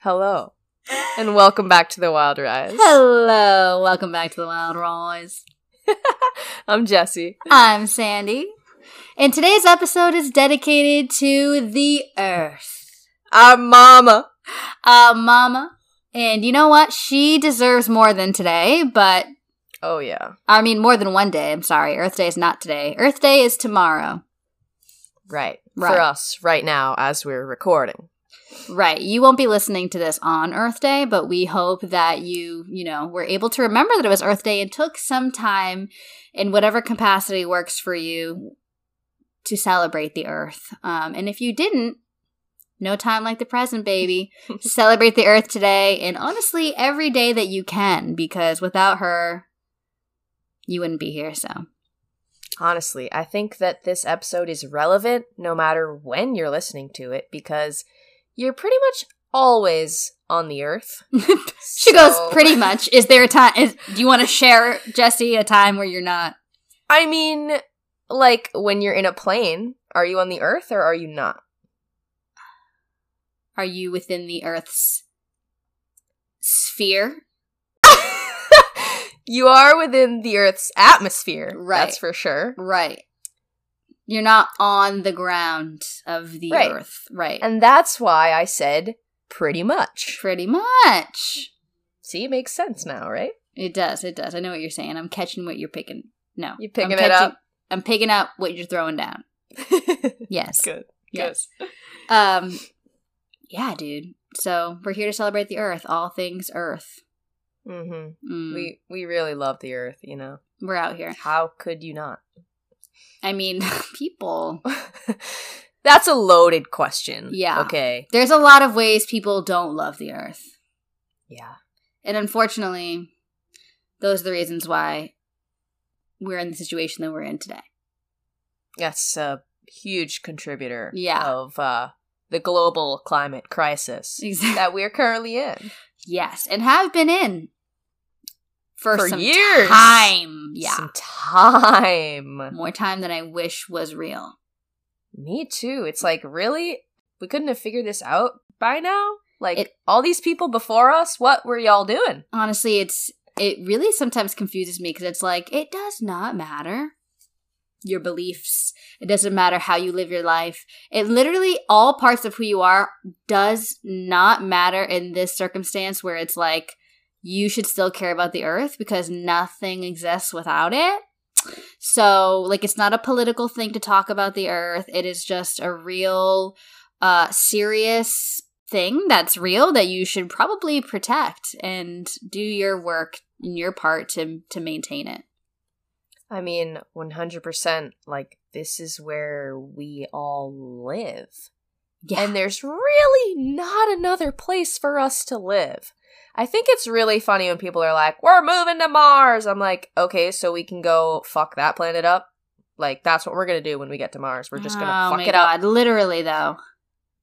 Hello, and welcome back to the Wild Rise. Hello, welcome back to the Wild Rise. I'm Jesse. I'm Sandy, and today's episode is dedicated to the Earth. Our mama. Our Mama. And you know what? She deserves more than today, but Oh yeah, I mean more than one day. I'm sorry. Earth Day is not today. Earth Day is tomorrow. right. Right. For us right now as we're recording. Right. You won't be listening to this on Earth Day, but we hope that you, you know, were able to remember that it was Earth Day and took some time in whatever capacity works for you to celebrate the Earth. Um, and if you didn't, no time like the present, baby. To celebrate the Earth today and honestly every day that you can, because without her, you wouldn't be here. So, Honestly, I think that this episode is relevant no matter when you're listening to it because you're pretty much always on the earth. she So- goes pretty much. Is there a time? Is, do you want to share, Jesse, a time where you're not? I mean, like when you're in a plane, are you on the earth or are you not? Are you within the Earth's sphere? You are within the earth's atmosphere. Right. That's for sure. Right. You're not on the ground of the Right. Earth. Right. And that's why I said pretty much. Pretty much. See, it makes sense now, right? It does. It does. I know what you're saying. I'm catching what you're picking. No. You're picking I'm it catching- up? I'm picking up what you're throwing down. Yes. Good. Yes. Um yeah, dude. So, we're here to celebrate the earth, all things earth. Mm-hmm. Mm, We we really love the earth, you know. we're out here. How could you not? I mean, people. That's a loaded question. Yeah. Okay. There's a lot of ways people don't love the earth. Yeah. And unfortunately, those are the reasons why we're in the situation that we're in today. That's a huge contributor Yeah. of uh, the global climate crisis Exactly. that we're currently in. Yes, and have been in for, For some years. time. Yeah, Some time. more time than I wish was real. Me too. It's like, really? We couldn't have figured this out by now? Like, It- all these people before us, what were y'all doing? Honestly, it's it really sometimes confuses me because it's like it does not matter your beliefs. It doesn't matter how you live your life. It literally all parts of who you are does not matter in this circumstance where it's like you should still care about the earth because nothing exists without it. So, like it's not a political thing to talk about the earth. It is just a real uh serious thing that's real that you should probably protect and do your work in your part to to maintain it. I mean, 100%. Like, this is where we all live. Yeah. And there's really not another place for us to live. I think it's really funny when people are like, we're moving to Mars. I'm like, okay, so we can go fuck that planet up? Like, that's what we're going to do when we get to Mars. We're just going to oh fuck my it God, up. literally though.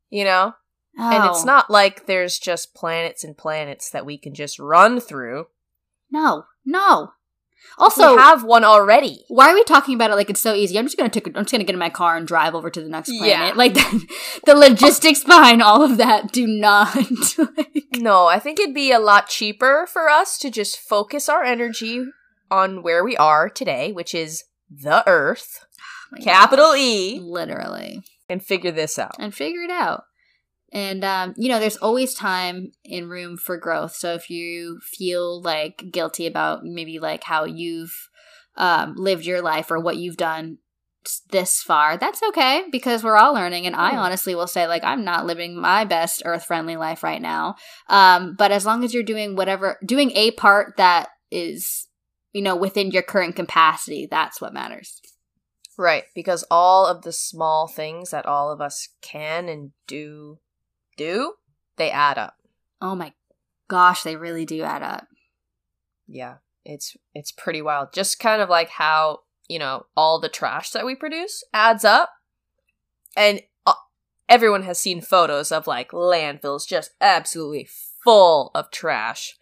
You know? And it's Oh, not like there's just planets and planets that we can just run through. No, no. Also, we have one already. why are we talking about it like it's so easy? I'm just gonna take. A, I'm just gonna get in my car and drive over to the next planet. Yeah. Like the, the logistics behind all of that do not. like, No, I think it'd be a lot cheaper for us to just focus our energy on where we are today, which is the Earth, oh my capital gosh. E, literally. and figure this out. and figure it out. And um, you know, there's always time and room for growth. So if you feel like guilty about maybe like how you've um, lived your life or what you've done this far, that's okay because we're all learning. And I Hmm. honestly will say, like, I'm not living my best earth friendly life right now. Um, but as long as you're doing whatever, doing a part that is, you know, within your current capacity, that's what matters. Right, because all of the small things that all of us can and do do, they add up. Oh my gosh, they really do add up. Yeah, it's it's pretty wild. Just kind of like how, you know, all the trash that we produce adds up. And uh, everyone has seen photos of like landfills just absolutely full of trash.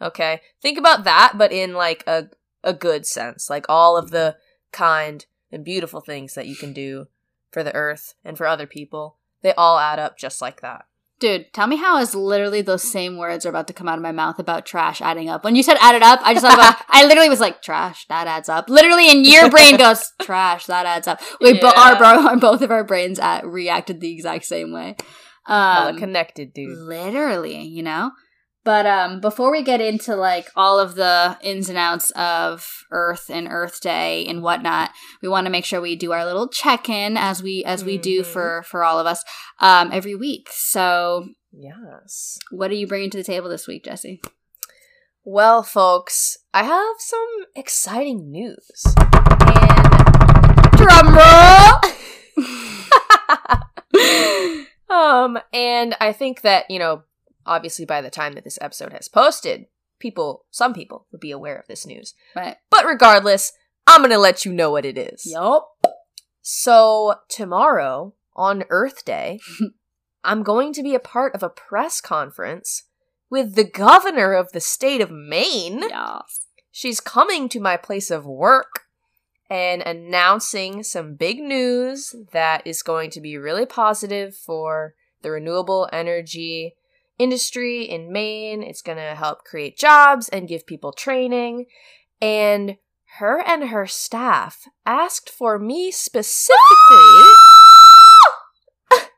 Okay? Think about that but in like a a good sense. Like all of the kind, and beautiful things that you can do for the earth and for other people, they all add up just like that. Dude, tell me how is literally those same words are about to come out of my mouth about trash adding up. When you said added up, I just thought about I literally was like, trash, that adds up. Literally and your brain goes, trash, that adds up. We bo- Yeah. our bro- both of our brains at, reacted the exact same way. Um, connected, dude. literally, you know? But um before we get into like all of the ins and outs of Earth and Earth Day and whatnot, we want to make sure we do our little check-in as we as we do Mhm. for for all of us um every week. So Yes. what are you bringing to the table this week, Jesse? Well, folks, I have some exciting news. And Drum roll. um and I think that, you know, obviously by the time that this episode has posted, people some people would be aware of this news. right. But regardless, I'm going to let you know what it is. Yup. So, tomorrow on Earth Day, I'm going to be a part of a press conference with the governor of the state of Maine. Yes. She's coming to my place of work and announcing some big news that is going to be really positive for the renewable energy industry in Maine. It's going to help create jobs and give people training. And her and her staff asked for me specifically.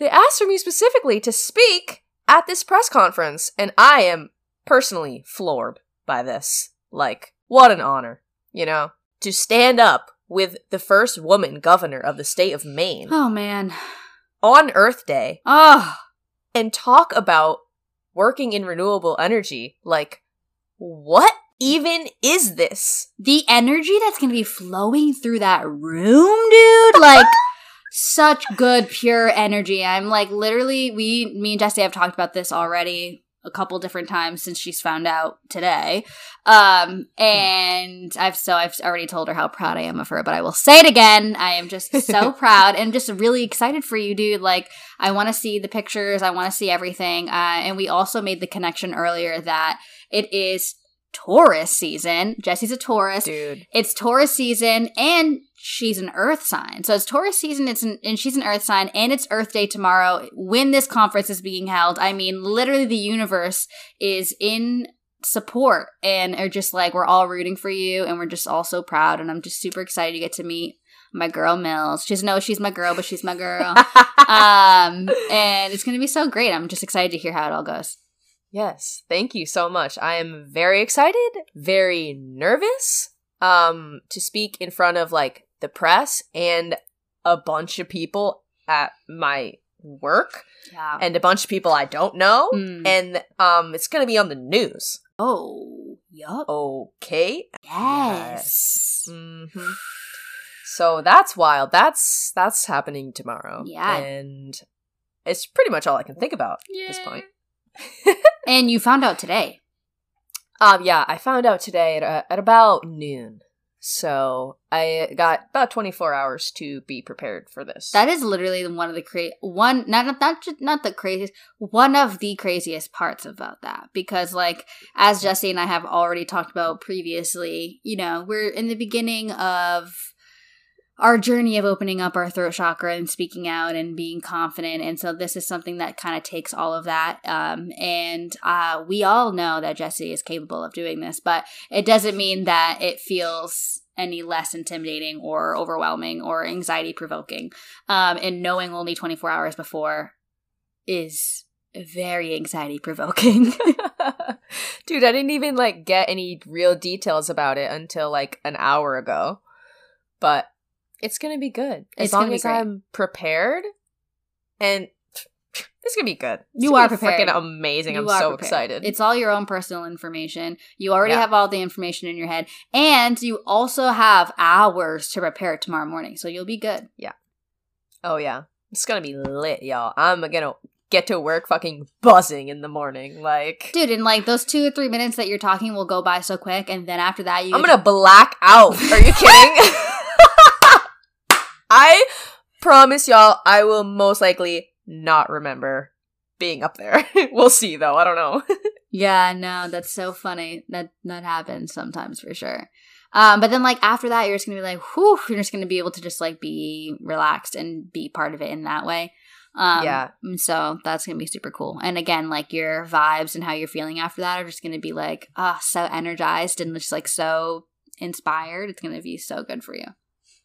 they asked for me specifically to speak at this press conference, and I am personally floored by this. Like, what an honor, you know? To stand up with the first woman governor of the state of Maine Oh man. on Earth Day Oh. And talk about working in renewable energy. Like, what even is this? The energy that's going to be flowing through that room, dude. Like such good pure energy. I'm like literally we me and Jesse have talked about this already a couple different times since she's found out today. Um and I've so I've already told her how proud I am of her, but I will say it again. I am just so proud and just really excited for you, dude. Like I want to see the pictures, I want to see everything. Uh and we also made the connection earlier that it is Taurus season. Jesse's a Taurus. Dude. It's Taurus season and she's an earth sign. So it's Taurus season it's an, and she's an earth sign and it's Earth Day tomorrow when this conference is being held. I mean, literally the universe is in support and are just like we're all rooting for you and we're just all so proud and I'm just super excited to get to meet my girl Mills. She's doesn't she's my girl, but she's my girl. um and it's going to be so great. I'm just excited to hear how it all goes. Yes, thank you so much. I am very excited, very nervous um to speak in front of like the press and a bunch of people at my work Yeah. and a bunch of people I don't know Mm. and um it's going to be on the news. oh, yup. Okay. Yes. Mhm. So that's wild. That's that's happening tomorrow. Yeah. And it's pretty much all I can think about at this point. And you found out today. Um, yeah, I found out today at, uh, at about noon. So I got about 24 hours to be prepared for this. That is literally one of the cra- one not not not just not the craziest one of the craziest parts about that because like as Jesse and I have already talked about previously, you know, we're in the beginning of our journey of opening up our throat chakra and speaking out and being confident. And so this is something that kind of takes all of that. Um, and uh, we all know that jesse is capable of doing this but it doesn't mean that it feels any less intimidating or overwhelming or anxiety provoking. Um, and knowing only 24 hours before is very anxiety provoking. Dude, I didn't even like get any real details about it until like an hour ago. But it's gonna be good. As It's long as great. I'm prepared and it's gonna be good. It's You are be prepared. Freaking amazing. You I'm so prepared. excited. It's all your own personal information. You already Yeah. have all the information in your head, and you also have hours to prepare tomorrow morning, so you'll be good. Yeah. Oh yeah. It's gonna be lit, y'all. I'm gonna get to work fucking buzzing in the morning. Like Dude, in like those two or three minutes that you're talking will go by so quick, and then after that, you I'm gonna black out. Are you kidding? I promise y'all I will most likely not remember being up there. we'll see though. I don't know. Yeah, no, that's so funny. That that happens sometimes for sure. Um, but then like after that, you're just gonna be like, whew, you're just gonna be able to just like be relaxed and be part of it in that way. Um, Yeah. So that's gonna be super cool. And again, like your vibes and how you're feeling after that are just gonna be like, ah, so energized and just like so inspired. It's gonna be so good for you.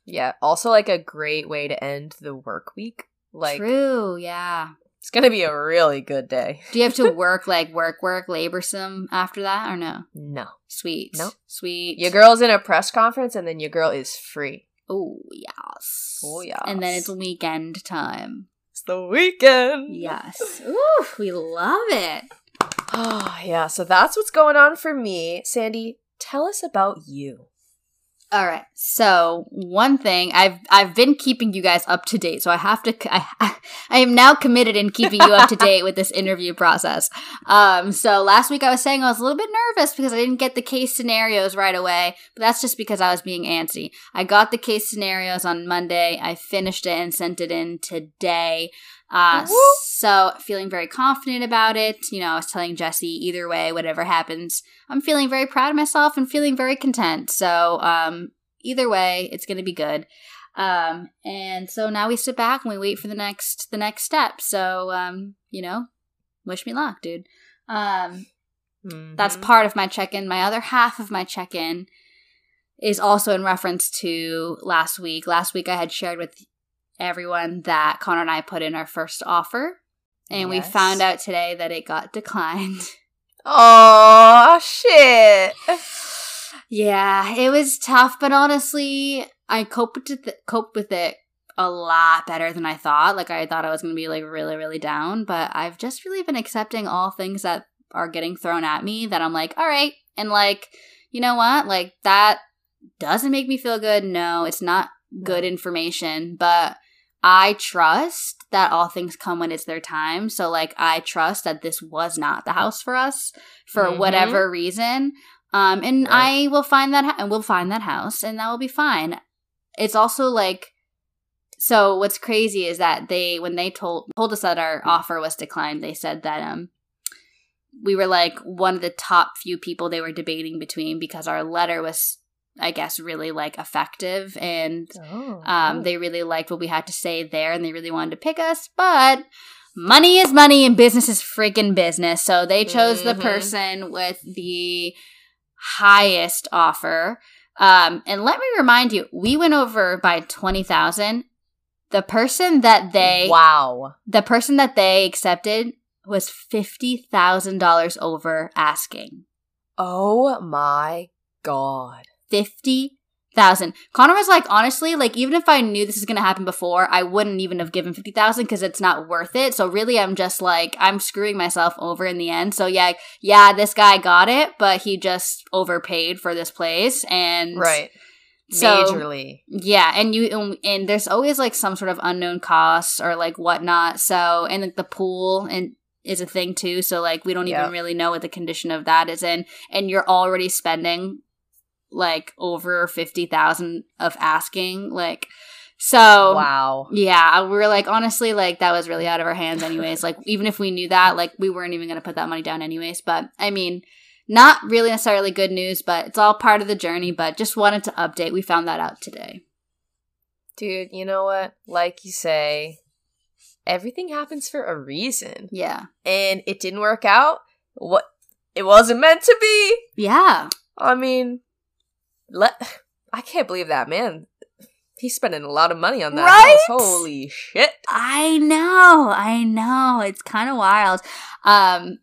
Yeah. Also, like a great way to end the work week. Like, True. Yeah. it's gonna be a really good day. Do you have to work like work, work, labor some after that or no? No. Sweet. Nope. Sweet. Your girl's in a press conference, and then your girl is free. Oh yes. Oh, yes. And then it's weekend time. It's the weekend. Yes. Ooh, we love it. Oh, yeah. So that's what's going on for me. Sandy, tell us about you. All right. So one thing I've I've been keeping you guys up to date, so I have to. I, I am now committed in keeping you up to date with this interview process. Um. So last week I was saying I was a little bit nervous because I didn't get the case scenarios right away, but that's just because I was being antsy. I got the case scenarios on Monday. I finished it and sent it in today. Uh, so feeling very confident about it. You know, I was telling Jesse either way, whatever happens, I'm feeling very proud of myself and feeling very content. So, um, either way, it's going to be good. Um, and so now we sit back and we wait for the next, the next step. So, um, you know, wish me luck, dude. Um, that's Mhm. part of my check-in. My other half of my check-in is also in reference to last week. Last week I had shared with everyone that Connor and I put in our first offer. And we found out today that it got declined. Oh shit! Yeah, it was tough, but honestly, I coped with it, coped with it a lot better than I thought. Like I thought I was going to be like really really down, but I've just really been accepting all things that are getting thrown at me that I'm like, "All right." And like, you know what? Like that doesn't make me feel good. No, it's not good information, but I trust that all things come when it's their time. So like I trust that this was not the house for us for Mhm. whatever reason. Um and Right. I will find that and we'll find that house and that will be fine. It's also like so what's crazy is that they when they told told us that our offer was declined, they said that um we were like one of the top few people they were debating between because our letter was I guess really like effective and Oh, um, they really liked what we had to say there and they really wanted to pick us, but money is money and business is freaking business. So they chose the Mhm. person with the highest offer. Um, and let me remind you, we went over by 20,000. The person that they wow. the person that they accepted was $50,000 over asking. Oh my god. Fifty thousand. Connor was like, honestly, like even if I knew this is gonna happen before, I wouldn't even have given fifty thousand because it's not worth it. So really, I'm just like I'm screwing myself over in the end. So yeah, yeah, this guy got it, but he just overpaid for this place, and Right. So Majorly. yeah, and you and, and there's always like some sort of unknown costs or like whatnot. So and like the pool and is a thing too. So like we don't Yeah. even really know what the condition of that is in, and you're already spending like over fifty thousand of asking like. So wow. yeah, we were like honestly like that was really out of our hands anyways. like even if we knew that, like we weren't even gonna put that money down anyways. But I mean, not really necessarily good news, but it's all part of the journey. But just wanted to update. We found that out today. Dude, you know what? Like you say, everything happens for a reason. Yeah. And it didn't work out. What it wasn't meant to be. Yeah. I mean, let I can't believe that man. He's spending a lot of money on that Right? house. Holy shit. I know. I know. It's kind of wild. Um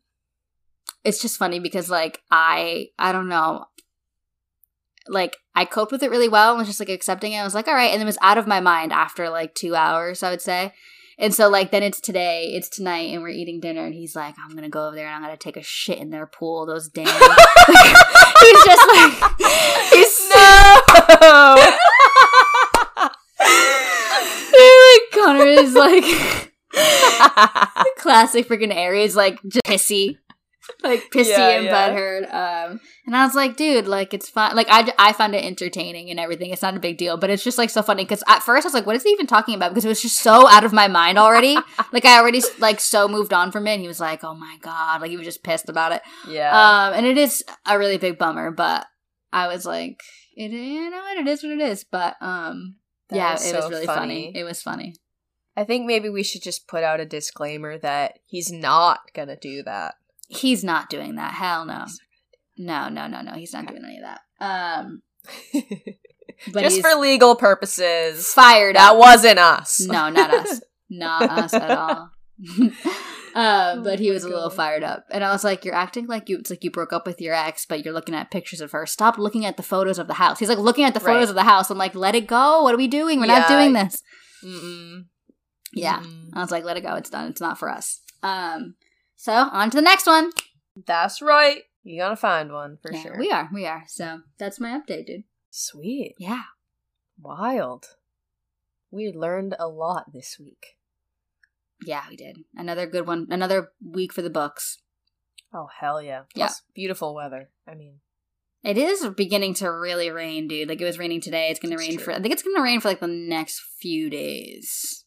it's just funny because like I I don't know. Like I coped with it really well and was just like accepting it. I was like, all right, and it was out of my mind after like 2 hours, I would say. And so like then it's today, it's tonight and we're eating dinner and he's like, I'm to go over there and I'm to take a shit in their pool, those damn. he's just like he's no. like Connor is like classic freaking Aries, like just pissy, like pissy Yeah, and yeah. butthurt. Um, and I was like, dude, like it's fun. Like I, I found it entertaining and everything. It's not a big deal, but it's just like so funny because at first I was like, what is he even talking about? Because it was just so out of my mind already. like I already like so moved on from it. And he was like, oh my god, like he was just pissed about it. yeah. Um, and it is a really big bummer, but I was like, it you know what it is what it is. But um, That yeah, is it was so really funny. It was funny. I think maybe we should just put out a disclaimer that he's not gonna do that. He's not doing that. Hell no. No, no, no, no. He's not doing any of that. Um, but just for legal purposes. fired That up. wasn't us. No, not us. Not us at all. uh, but he Oh was a little fired up, and I was like, "You're acting like you. It's like you broke up with your ex, but you're looking at pictures of her. Stop looking at the photos of the house." He's like looking at the photos Right. of the house. I'm like, "Let it go. What are we doing? We're not doing this." Mm-mm. Yeah, Mm-mm. I was like, "Let it go. It's done. It's not for us." Um, so on to the next one. That's right. You're gonna find one for Yeah, sure. We are. We are. So that's my update, dude. Sweet. Yeah. Wild. We learned a lot this week. Yeah, we did. Another good one. Another week for the books. Oh hell yeah. Yeah. Beautiful weather. I mean It is beginning to really rain, dude. Like it was raining today. It's gonna rain true. for. I think it's gonna rain for like the next few days.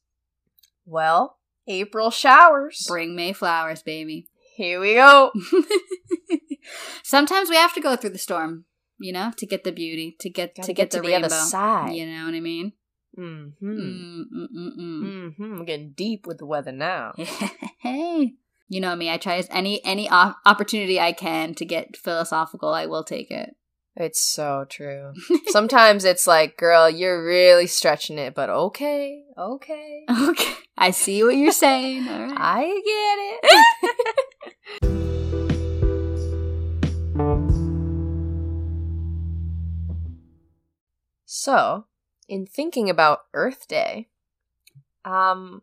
well, April showers. Bring May flowers, baby. Here we go. Sometimes we have to go through the storm, you know, to get the beauty, to get Gotta to get, to the, the rainbow. other side. You know what I mean? Mm-hmm. Mm, mm, mm, mm. Mm-hmm. We're getting deep with the weather now. hey, you know me. I try any any op- opportunity I can to get philosophical. I will take it. It's so true. Sometimes it's like, girl, you're really stretching it, but okay, okay. Okay, I see what you're saying. Right. I get it. so, in thinking about Earth Day, um,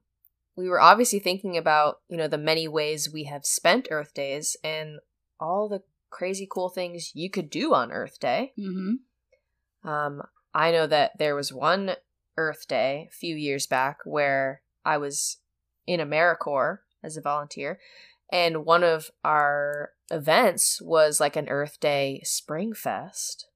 we were obviously thinking about, you know, the many ways we have spent Earth Days and all the crazy cool things you could do on Earth Day. mm-hmm. Um, I know that there was one Earth Day a few years back where I was in AmeriCorps as a volunteer, and one of our events was like an Earth Day Spring Fest,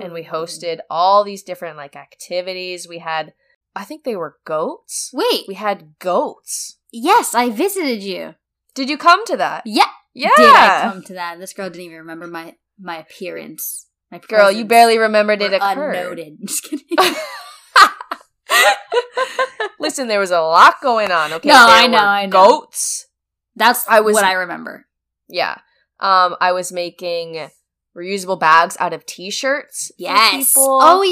and we hosted all these different like activities. We had, I think they were goats. Wait, We had goats. yes, I visited you. Did you come to that? Yeah, Yeah. did I come to that? This girl didn't even remember my my appearance. My Girl, you barely remembered it occurred. Unnoted. Just kidding. Listen, there was a lot going on. Okay, No, I know, I know. Goats. That's I was- what I remember. Yeah. Um, I was making reusable bags out of t-shirts. Yes. people. Oh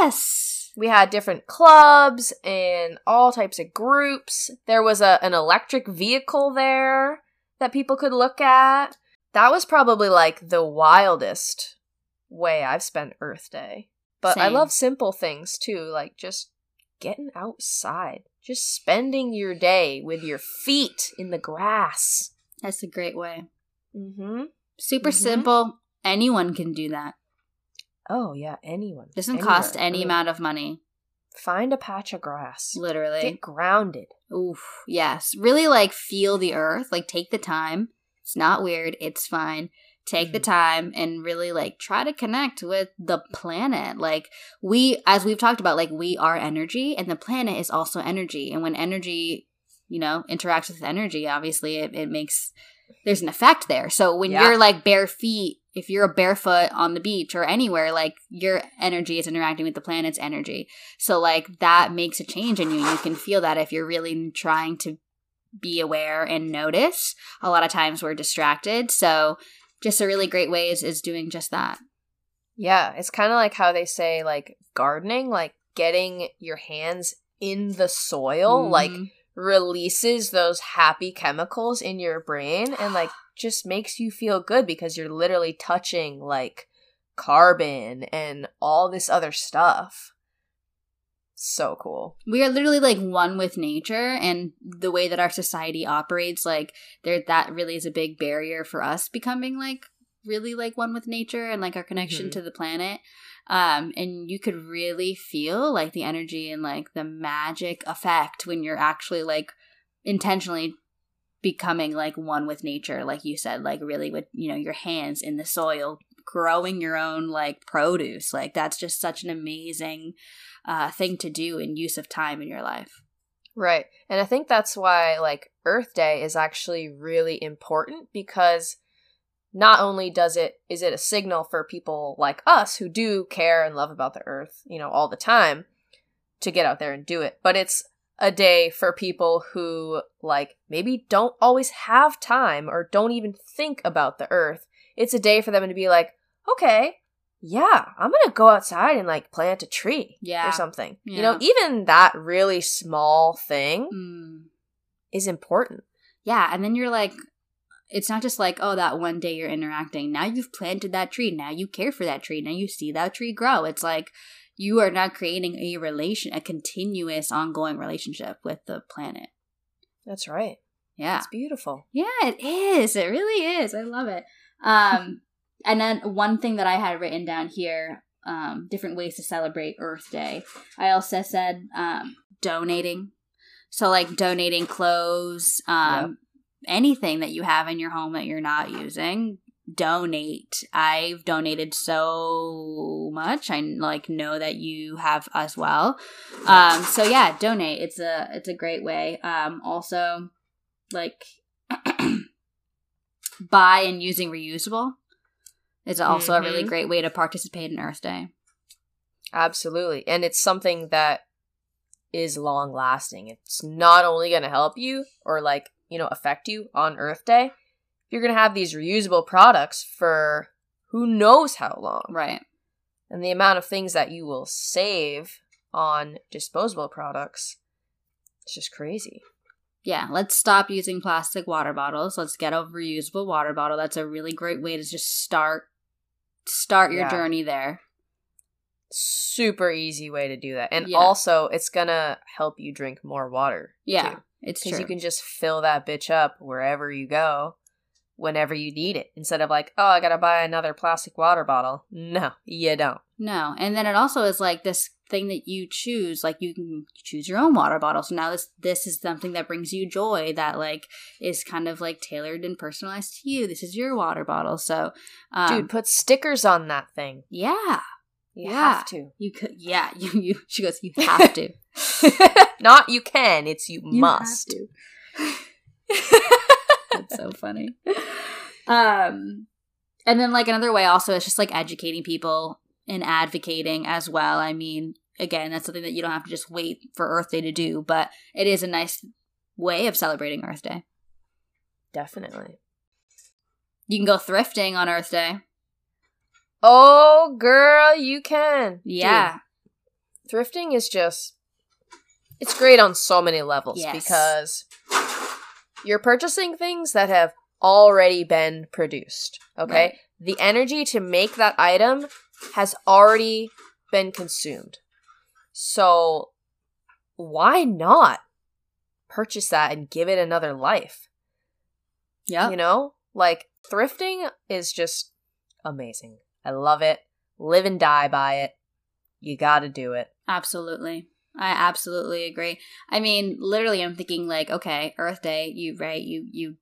yes. We had different clubs and all types of groups. There was a an electric vehicle there that people could look at. That was probably like the wildest way I've spent Earth Day. But I love simple things too, like just getting outside, just spending your day with your feet in the grass. That's a great way. Mm-hmm. Super Mhm. simple. Anyone can do that. Oh yeah, anyone. Doesn't cost any amount of money. Find a patch of grass. Literally. Get grounded. Oof. Yes. Really like feel the earth. Like take the time. It's not weird. It's fine. Take the Mhm. time and really like try to connect with the planet. Like we as we've talked about, like we are energy and the planet is also energy. And when energy, you know, interacts with energy, obviously it, it makes there's an effect there. So when Yeah. you're like bare feet, if you're a barefoot on the beach or anywhere, like your energy is interacting with the planet's energy. So like that makes a change in you. You can feel that if you're really trying to be aware and notice. A lot of times we're distracted. So just a really great way is, is doing just that. Yeah, it's kind of like how they say like gardening, like getting your hands in the soil, like Mhm. releases those happy chemicals in your brain and like just makes you feel good because you're literally touching like carbon and all this other stuff. So cool. we are literally like one with nature and the way that our society operates like there that really is a big barrier for us becoming like really like one with nature and like our connection Mhm. to the planet um and you could really feel like the energy and like the magic effect when you're actually like intentionally becoming like one with nature like you said like really with you know your hands in the soil growing your own like produce like that's just such an amazing uh, thing to do in use of time in your life. Right. And I think that's why like Earth Day is actually really important because not only does it is it a signal for people like us who do care and love about the earth, you know, all the time to get out there and do it, but it's a day for people who like maybe don't always have time or don't even think about the earth. It's a day for them to be like, "Okay, yeah, I'm to go outside and like plant a tree Yeah. or something." You know, even that really small thing Mm. is important. Yeah, and then you're like, it's not just like, oh, that one day you're interacting. Now you've planted that tree. Now you care for that tree. Now you see that tree grow. It's like you are not creating a relation, a continuous, ongoing relationship with the planet. That's right. Yeah. It's beautiful. Yeah, it is. It really is. I love it. Um, and then one thing that I had written down here, um, different ways to celebrate Earth Day. I also said um, donating. So like donating clothes, um, anything that you have in your home that you're not using, donate. I've donated so much. I like know that you have as well. Um, so yeah, donate. It's a it's a great way. Um, also, like buy and using reusable is also a really Mhm. great way to participate in Earth Day. Absolutely. And it's something that is long lasting. It's not only going to help you or like, you know, affect you on Earth Day. You're going to have these reusable products for who knows how long. Right. And the amount of things that you will save on disposable products it's just crazy. Yeah, let's stop using plastic water bottles. Let's get a reusable water bottle. That's a really great way to just start start your Yeah. journey there. Super easy way to do that. And Yeah. also, it's going to help you drink more water. Yeah, too. it's Because you can just fill that bitch up wherever you go, whenever you need it, instead of like, oh, I gotta buy another plastic water bottle. No, you don't. no, and then it also is like this thing that you choose. Like you can choose your own water bottle. So now this this is something that brings you joy. That like is kind of like tailored and personalized to you. This is your water bottle. So, um, Dude, put stickers on that thing. yeah, You Yeah. have to. you could. Yeah, you. you she goes. You have to. Not you can, it's you, You must. That's so funny. Um, and then like another way also is just like educating people and advocating as well. I mean, again, that's something that you don't have to just wait for Earth Day to do, but it is a nice way of celebrating Earth Day. Definitely. You can go thrifting on Earth Day. Oh, girl, you can. Yeah. Dude, thrifting is just. It's great on so many levels Yes. because you're purchasing things that have already been produced. Okay? Right. The energy to make that item has already been consumed. So, why not purchase that and give it another life? Yeah. You know? Like, thrifting is just amazing. I love it. Live and die by it. You gotta do it. Absolutely. I absolutely agree. I mean, literally I'm thinking like, okay, Earth Day, you right, you you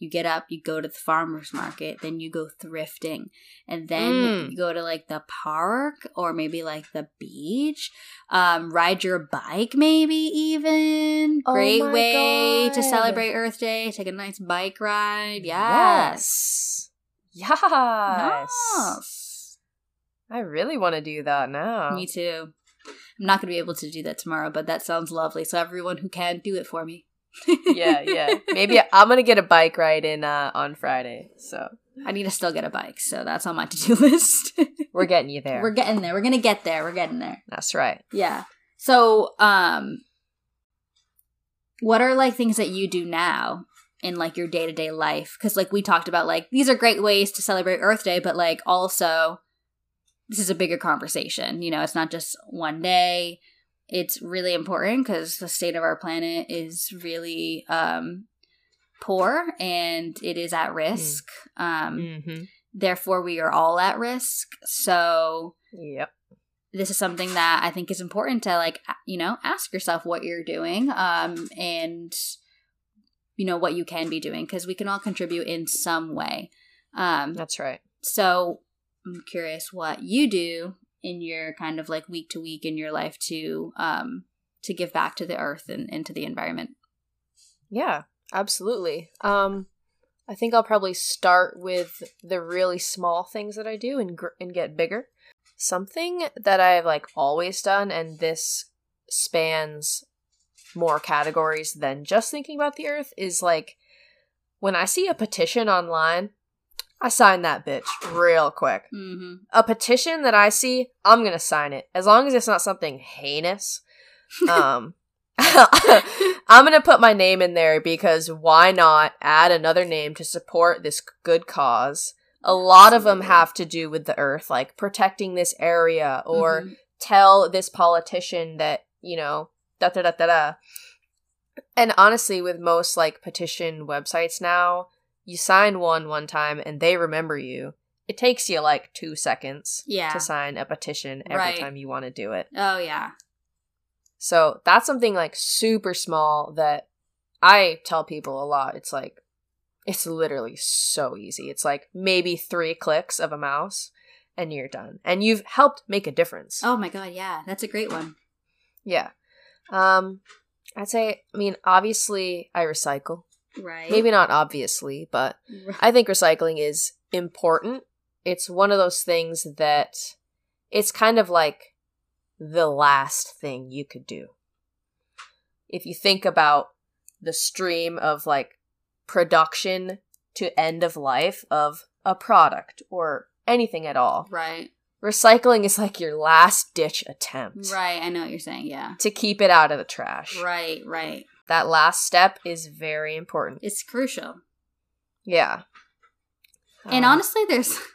you get up, you go to the farmers market, then you go thrifting, and then Mm. you go to like the park or maybe like the beach, um, ride your bike, maybe even. Oh Great way to celebrate Earth Day. Take a nice bike ride. Yes. Yes. Yes. Yes. I really want to do that now. Me too. I'm not going to be able to do that tomorrow, but that sounds lovely. So everyone who can do it for me. yeah, yeah. Maybe I'm gonna get a bike ride in uh, on Friday. So I need to still get a bike, so that's on my to-do list. we're getting you there. We're getting there. We're gonna get there. We're getting there. That's right. Yeah. So, um, what are like things that you do now in like your day to day life? Because like we talked about, like these are great ways to celebrate Earth Day, but like also this is a bigger conversation. You know, it's not just one day. It's really important because the state of our planet is really um, poor and it is at risk. Um, Mm-hmm. Therefore, we are all at risk. So, Yep. this is something that I think is important to like you know ask yourself what you're doing um and you know what you can be doing because we can all contribute in some way um That's right. so I'm curious what you do in your kind of like week to week in your life to um to give back to the earth and, and to the environment Yeah, absolutely. Um, I think I'll probably start with the really small things that I do and gr- and get bigger. Something that I've like always done, and this spans more categories than just thinking about the earth, is like when I see a petition online, I sign that bitch real quick. Mm-hmm. A petition that I see, I'm gonna sign it as long as it's not something heinous. Um, I'm gonna put my name in there because why not add another name to support this good cause? A lot of them have to do with the earth, like protecting this area or Mhm. tell this politician that, you know, da da da da da. And honestly, with most like petition websites now, you sign one one time and they remember you. It takes you like two seconds yeah. to sign a petition every Right. time you want to do it. Oh yeah. So that's something like super small that I tell people a lot. It's like, it's literally so easy. It's like maybe three clicks of a mouse and you're done. And you've helped make a difference. Oh my god, yeah. That's a great one. Yeah. Um, I'd say, I mean, obviously I recycle. Right. Maybe not obviously, but Right. I think recycling is important. It's one of those things that it's kind of like the last thing you could do. If you think about the stream of like production to end of life of a product or anything at all, Right. recycling is like your last ditch attempt Right. I know what you're saying. Yeah. to keep it out of the trash. Right. Right. That last step is very important. It's crucial. Yeah. And Um, honestly, there's.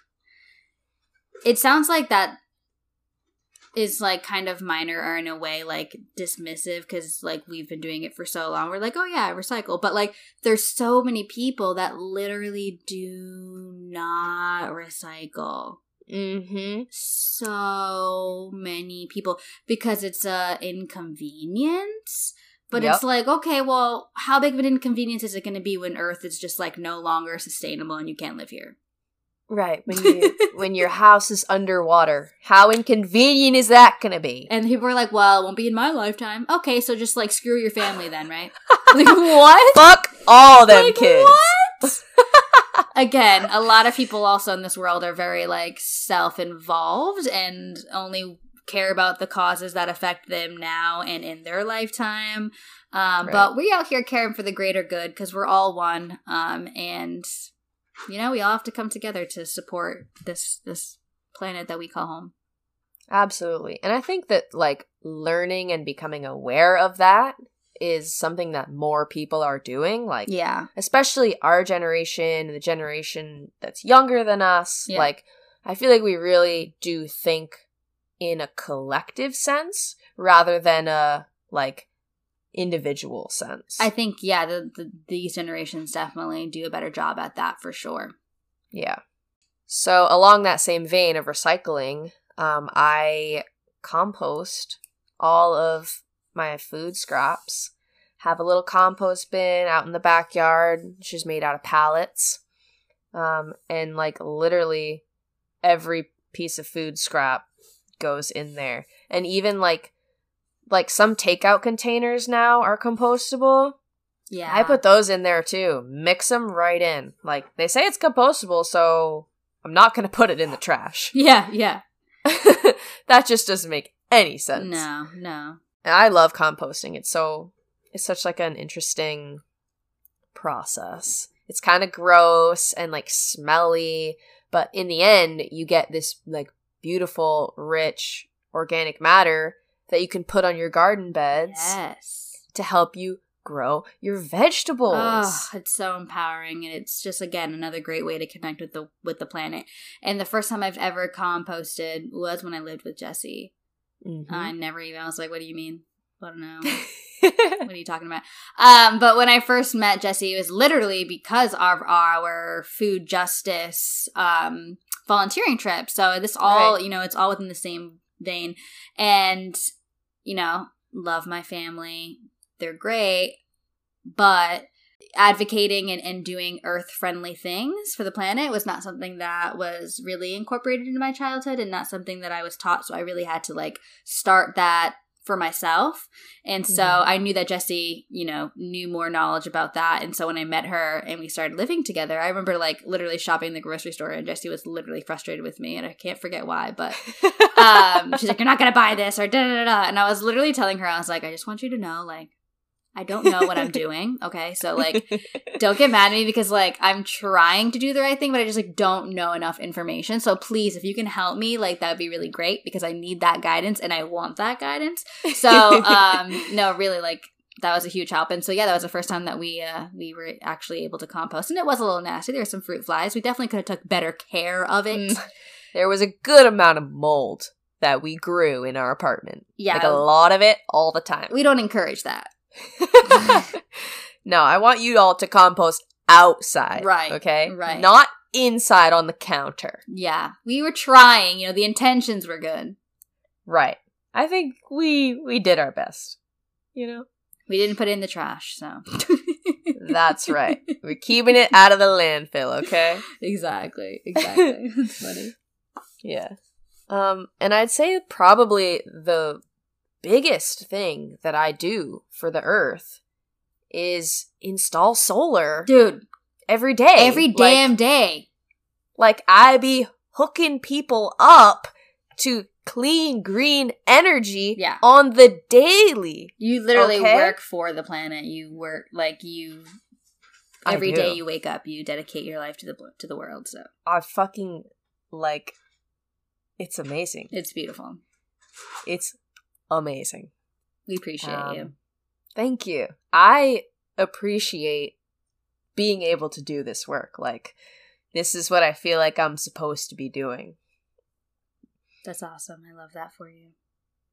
It sounds like that is like kind of minor or in a way like dismissive because like we've been doing it for so long. We're like, oh yeah, recycle. But like, there's so many people that literally do not recycle. Mm-hmm. So many people because it's a inconvenience. But Yep. it's like, okay, well, how big of an inconvenience is it going to be when Earth is just like no longer sustainable and you can't live here? Right. When you when your house is underwater. How inconvenient is that gonna be? And people are like, well, it won't be in my lifetime. Okay, so just like screw your family then, right? like, what? Fuck all them Like, kids. what? Again, a lot of people also in this world are very like self involved and only care about the causes that affect them now and in their lifetime. Um, Right. But we out here caring for the greater good because we're all one. Um, and you know, we all have to come together to support this this planet that we call home. Absolutely. And I think that like learning and becoming aware of that is something that more people are doing. Like Yeah. especially our generation, the generation that's younger than us. Yeah. Like, I feel like we really do think in a collective sense rather than a like individual sense. I think yeah, the, the these generations definitely do a better job at that for sure. yeah. So along that same vein of recycling, um, I compost all of my food scraps. Have a little compost bin out in the backyard. She's made out of pallets. Um, and like literally every piece of food scrap goes in there. And even like like some takeout containers now are compostable. Yeah, I put those in there too. Mix them right in. Like they say it's compostable, so I'm not going to put it in the trash. Yeah, yeah. that just doesn't make any sense. No, no. And I love composting. It's so it's such like an interesting process. It's kind of gross and like smelly, but in the end you get this like beautiful, rich organic matter that you can put on your garden beds Yes. to help you grow your vegetables. Oh, it's so empowering, and it's just again another great way to connect with the with the planet. And the first time I've ever composted was when I lived with Jesse. Mhm. I never even. I was like, "What do you mean? I don't know. what are you talking about?" Um, but when I first met Jesse, it was literally because of our food justice um, volunteering trip. So this all, Right. you know, it's all within the same vein, and you know, love my family. They're great, but advocating and, and doing earth friendly things for the planet was not something that was really incorporated into my childhood and not something that I was taught. So I really had to like start that for myself. And so Mhm. I knew that Jesse, you know, knew more knowledge about that. And so when I met her and we started living together, I remember like literally shopping in the grocery store and Jesse was literally frustrated with me and I can't forget why, but um, she's like, "You're not gonna buy this," or da da da. da. And I was literally telling her, I was like, "I just want you to know, like, I don't know what I'm doing. Okay, so like, don't get mad at me because like I'm trying to do the right thing, but I just like don't know enough information. So please, if you can help me, like that would be really great because I need that guidance and I want that guidance. So um, no, really, like." That was a huge help, and so yeah, that was the first time that we uh, we were actually able to compost, and it was a little nasty. There were some fruit flies. We definitely could have took better care of it. Mm. there was a good amount of mold that we grew in our apartment. Yeah, Like a lot of it all the time. we don't encourage that. no, I want you all to compost outside. Right, Okay? right. Not inside on the counter. Yeah, we were trying. You know, the intentions were good. Right. I think we we did our best. You know? We didn't put it in the trash, so That's right. We're keeping it out of the landfill, okay? exactly, exactly. That's funny. Yeah. Um, and I'd say probably the biggest thing that I do for the earth is install solar Dude, every day. every Like- damn day. like I be hooking people up to clean green energy Yeah. on the daily. You literally Okay. work for the planet. You work like you every day you wake up, you dedicate your life to the to the world. So I fucking like it's amazing. it's beautiful. It's amazing. We appreciate Um, you. Thank you. I appreciate being able to do this work. Like this is what I feel like I'm supposed to be doing. That's awesome. I love that for you.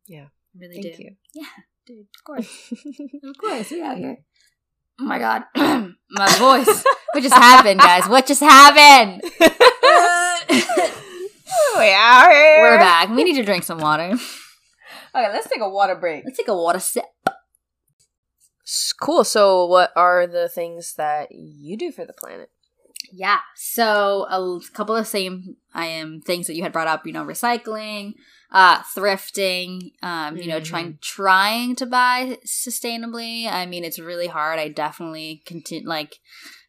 Yeah. I really Thank do. you. Yeah, dude. Of course. Of course, we out here. Oh my god, my voice. what just happened, guys? What just happened? we out here. We're back. We need to drink some water. Okay, let's take a water break. Let's take a water sip. S- Cool. So, what are the things that you do for the planet? Yeah. So a couple of same I am things that you had brought up. You know, recycling, uh, thrifting. Um, you know, Mhm. trying trying to buy sustainably. I mean, it's really hard. I definitely continue. Like,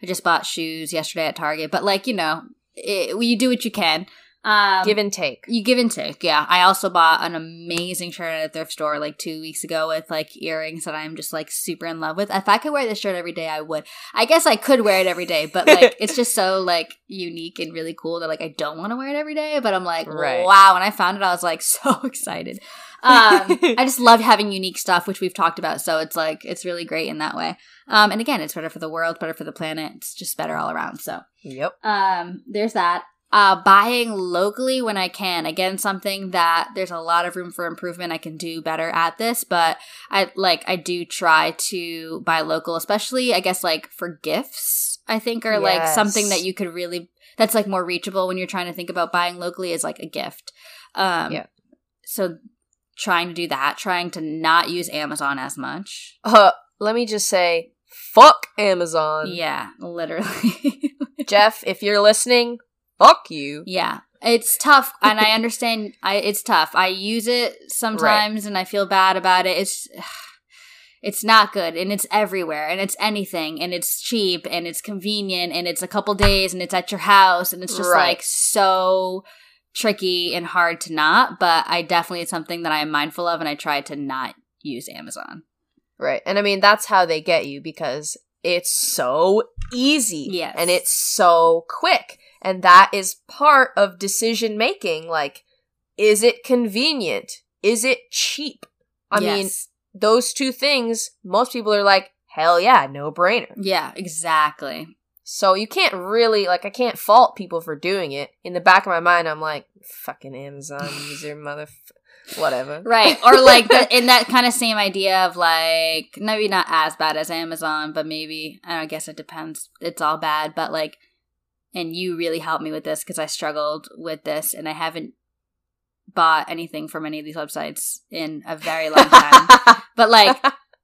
I just bought shoes yesterday at Target, but like you know, it, you do what you can. Um, Give and take. You give and take, yeah. I also bought an amazing shirt at a thrift store like two weeks ago with like earrings that I'm just like super in love with. If I could wear this shirt every day, I would. I guess I could wear it every day, but like it's just so like unique and really cool that like I don't want to wear it every day. But I'm like, Right. wow. When I found it, I was like so excited. Um, I just love having unique stuff, which we've talked about. So it's like it's really great in that way. Um, and again, it's better for the world, better for the planet. It's just better all around. So Yep. um, there's that. Uh, buying locally when I can. Again, something that there's a lot of room for improvement. I can do better at this, but I like I do try to buy local, especially I guess like for gifts. I think are like something that you could really that's like more reachable when you're trying to think about buying locally is like a gift. Um, Yeah. So trying to do that, trying to not use Amazon as much. Uh, let me just say, fuck Amazon. Yeah, literally. Jeff, if you're listening, fuck you. Yeah. It's tough and I understand I it's tough. I use it sometimes and I feel bad about it. It's it's not good and it's everywhere and it's anything and it's cheap and it's convenient and it's a couple days and it's at your house and it's just Right. like so tricky and hard to not, but I definitely it's something that I am mindful of and I try to not use Amazon. Right. And I mean, that's how they get you because it's so easy. Yes. And it's so quick. And that is part of decision making. Like, is it convenient? Is it cheap? I mean, those two things, most people are like, hell yeah, no brainer. Yeah, exactly. So you can't really, like, I can't fault people for doing it. In the back of my mind, I'm like, fucking Amazon user, mother, whatever. Right. Or like the, in that kind of same idea of like maybe not as bad as Amazon, but maybe I guess it depends. It's all bad, but like and you really helped me with this because I struggled with this and I haven't bought anything from any of these websites in a very long time. but like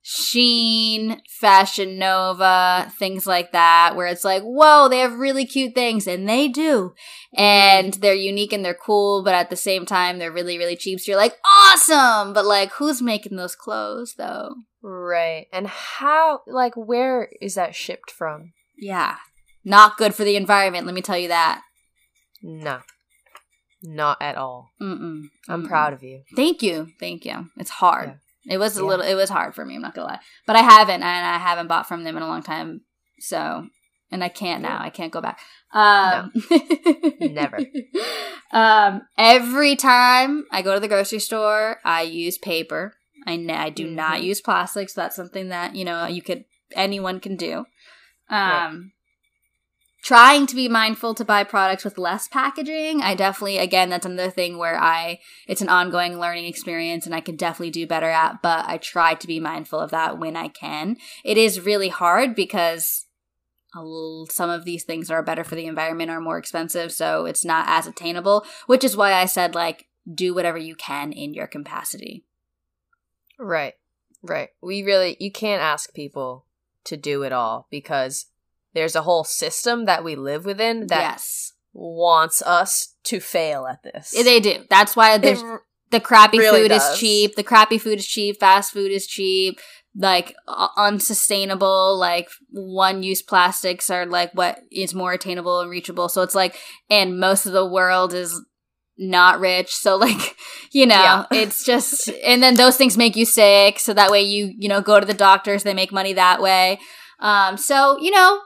Shein, Fashion Nova, things like that, where it's like, whoa, they have really cute things, and they do. And they're unique and they're cool, but at the same time, they're really, really cheap. So you're like, awesome! But like, who's making those clothes, though? Right. And how, like, where is that shipped from? Yeah. Not good for the environment, let me tell you that. No. Not at all. Mm-mm. I'm Mm-mm. proud of you. Thank you. Thank you. It's hard. It was a Yeah. little it was hard for me, I'm not gonna lie. But I haven't and I haven't bought from them in a long time. So and I can't now. I can't go back. Um Never. Um every time I go to the grocery store, I use paper. I I n- I do not Mhm. use plastic, so that's something that, you know, you could anyone can do. Um Right. Trying to be mindful to buy products with less packaging. I definitely again that's another thing where I it's an ongoing learning experience and I could definitely do better at, but I try to be mindful of that when I can. It is really hard because a l- some of these things that are better for the environment are more expensive, so it's not as attainable, which is why I said like do whatever you can in your capacity. Right. Right. We really, you can't ask people to do it all because there's a whole system that we live within that yes. wants us to fail at this. They do. That's why r- the crappy really food does. is cheap. The crappy food is cheap. Fast food is cheap. Like unsustainable, like one use plastics are like what is more attainable and reachable. So it's like, and most of the world is not rich. So like, you know, Yeah. it's just, and then those things make you sick. So that way you, you know, go to the doctors, they make money that way. Um, so, you know,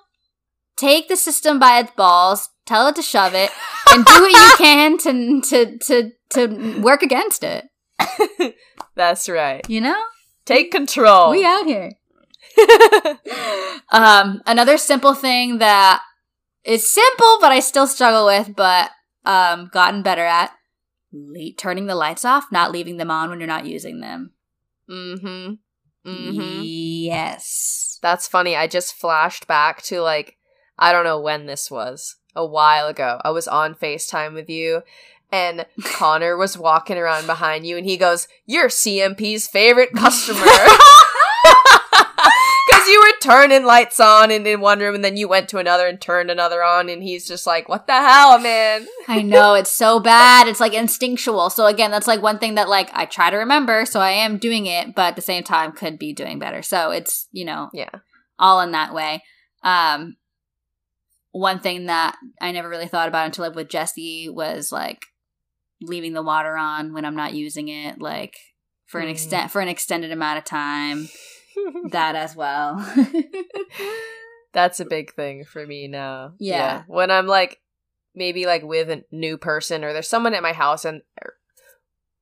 take the system by its balls, tell it to shove it, and do what you can to, to, to, to work against it. That's right. You know? Take control. We out here. um, another simple thing that is simple, but I still struggle with, but um, gotten better at le- turning the lights off, not leaving them on when you're not using them. mm-hmm. Mm-hmm. Yes. That's funny. I just flashed back to like I don't know when this was. A while ago. I was on FaceTime with you and Connor was walking around behind you and he goes, "You're CMP's favorite customer." Cuz you were turning lights on in, in one room and then you went to another and turned another on and he's just like, "What the hell, man?" I know it's so bad. It's like instinctual. So again, that's like one thing that like I try to remember, so I am doing it, but at the same time could be doing better. So it's, you know, Yeah. all in that way. Um one thing that I never really thought about until I lived with Jesse was like leaving the water on when I'm not using it, like for an Mm. extent for an extended amount of time. that as well. That's a big thing for me now. Yeah. When I'm like maybe like with a new person or there's someone at my house and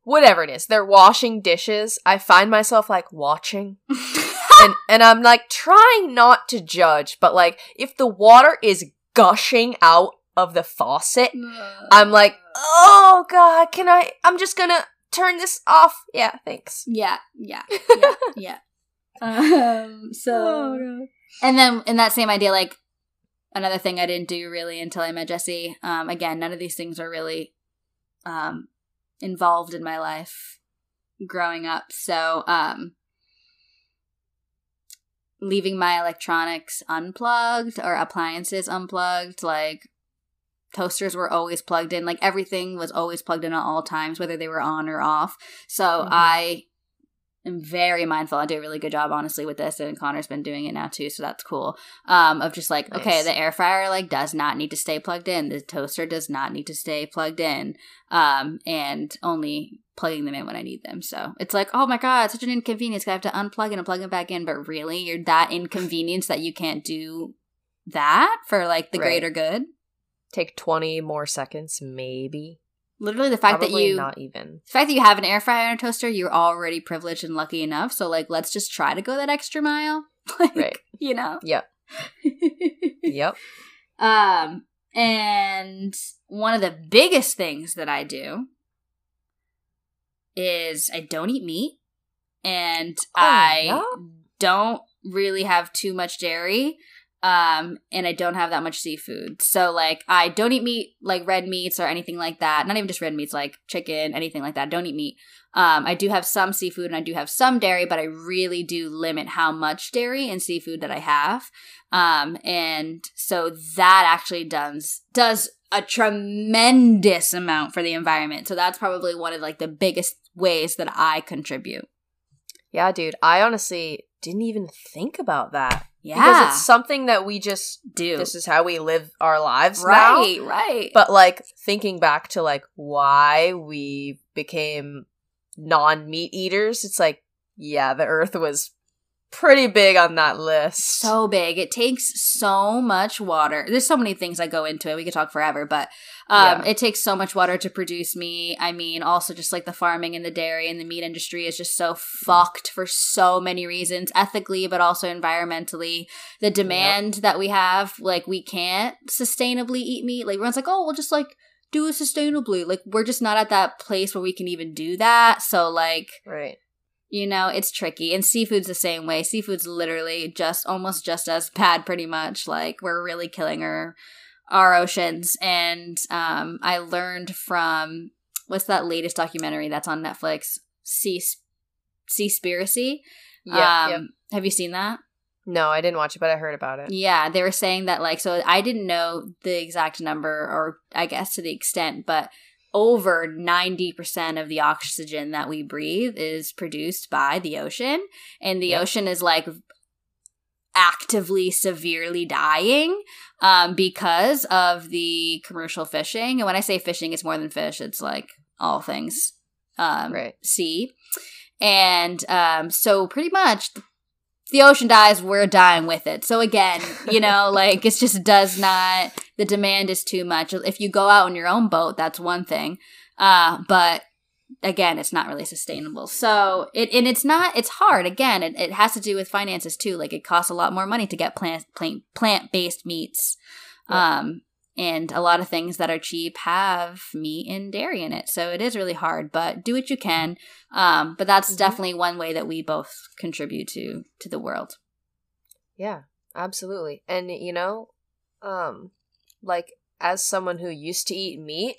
whatever it is, they're washing dishes, I find myself like watching and and I'm like trying not to judge, but like if the water is gushing out of the faucet, I'm like, "Oh god, can I I'm just to turn this off." Yeah, thanks. yeah, yeah, yeah, yeah. Um, so And then in that same idea, like another thing I didn't do really until I met Jesse. Um, again, none of these things are really um, involved in my life growing up. So um, leaving my electronics unplugged or appliances unplugged, like toasters were always plugged in. Like everything was always plugged in at all times, whether they were on or off. So Mhm. I am very mindful. I do a really good job, honestly, with this, and Connor's been doing it now too, so that's cool. Um, of just like, okay, the air fryer like does not need to stay plugged in. The toaster does not need to stay plugged in. Um, and only plugging them in when I need them. So it's like, oh my god, such an inconvenience. I have to unplug and plug it back in. But really, you're that inconvenienced that you can't do that for like the Right. greater good. Take 20 more seconds maybe. Literally, the fact Probably that you not even. the fact that you have an air fryer and a toaster, you're already privileged and lucky enough. So like, let's just try to go that extra mile. like, Right. You know. Yep. Yep. um, and one of the biggest things that I do is I don't eat meat, and Oh, I don't really have too much dairy. Um and i don't have that much seafood. So like i don't eat meat like red meats or anything like that. Not even just red meats like chicken anything like that. Don't eat meat. Um i do have some seafood and i do have some dairy but i really do limit how much dairy and seafood that i have. Um and so that actually does does a tremendous amount for the environment. So that's probably one of like the biggest ways that i contribute. Yeah, dude. I honestly didn't even think about that. Yeah Because it's something that we just do. This is how we live our lives now. right right. But like thinking back to like why we became non-meat eaters, it's like yeah, the earth was pretty big on that list. so big. It takes so much water. There's so many things that go into it. We could talk forever, but um, Yeah. it takes so much water to produce meat. I mean, also just like the farming and the dairy and the meat industry is just so fucked for so many reasons, ethically, but also environmentally. The demand that we have, like, we can't sustainably eat meat. Like, everyone's like, oh, we'll just like do it sustainably. Like, we're just not at that place where we can even do that. So, like, right. You know, it's tricky. And seafood's the same way. Seafood's literally just almost just as bad, pretty much. Like we're really killing our our oceans. And um, I learned from what's that latest documentary that's on Netflix? Sea Seaspiracy. Yeah. um, yeah. Have you seen that? No, I didn't watch it, but I heard about it. Yeah, they were saying that like so I didn't know the exact number or I guess to the extent, but over 90% of the oxygen that we breathe is produced by the ocean and the ocean is like actively severely dying um because of the commercial fishing. And when I say fishing it's more than fish, it's like all things um Right. sea. And um so pretty much the ocean dies, we're dying with it. So again, you know, like it just does not the demand is too much. If you go out on your own boat, that's one thing. Uh, but again, it's not really sustainable. So it and it's not it's hard. Again, it, it has to do with finances too. Like it costs a lot more money to get plant plant plant based meats. Um and a lot of things that are cheap have meat and dairy in it. So it is really hard, but do what you can. Um, but that's Mhm. definitely one way that we both contribute to to the world. Yeah, absolutely. And you know, um like as someone who used to eat meat,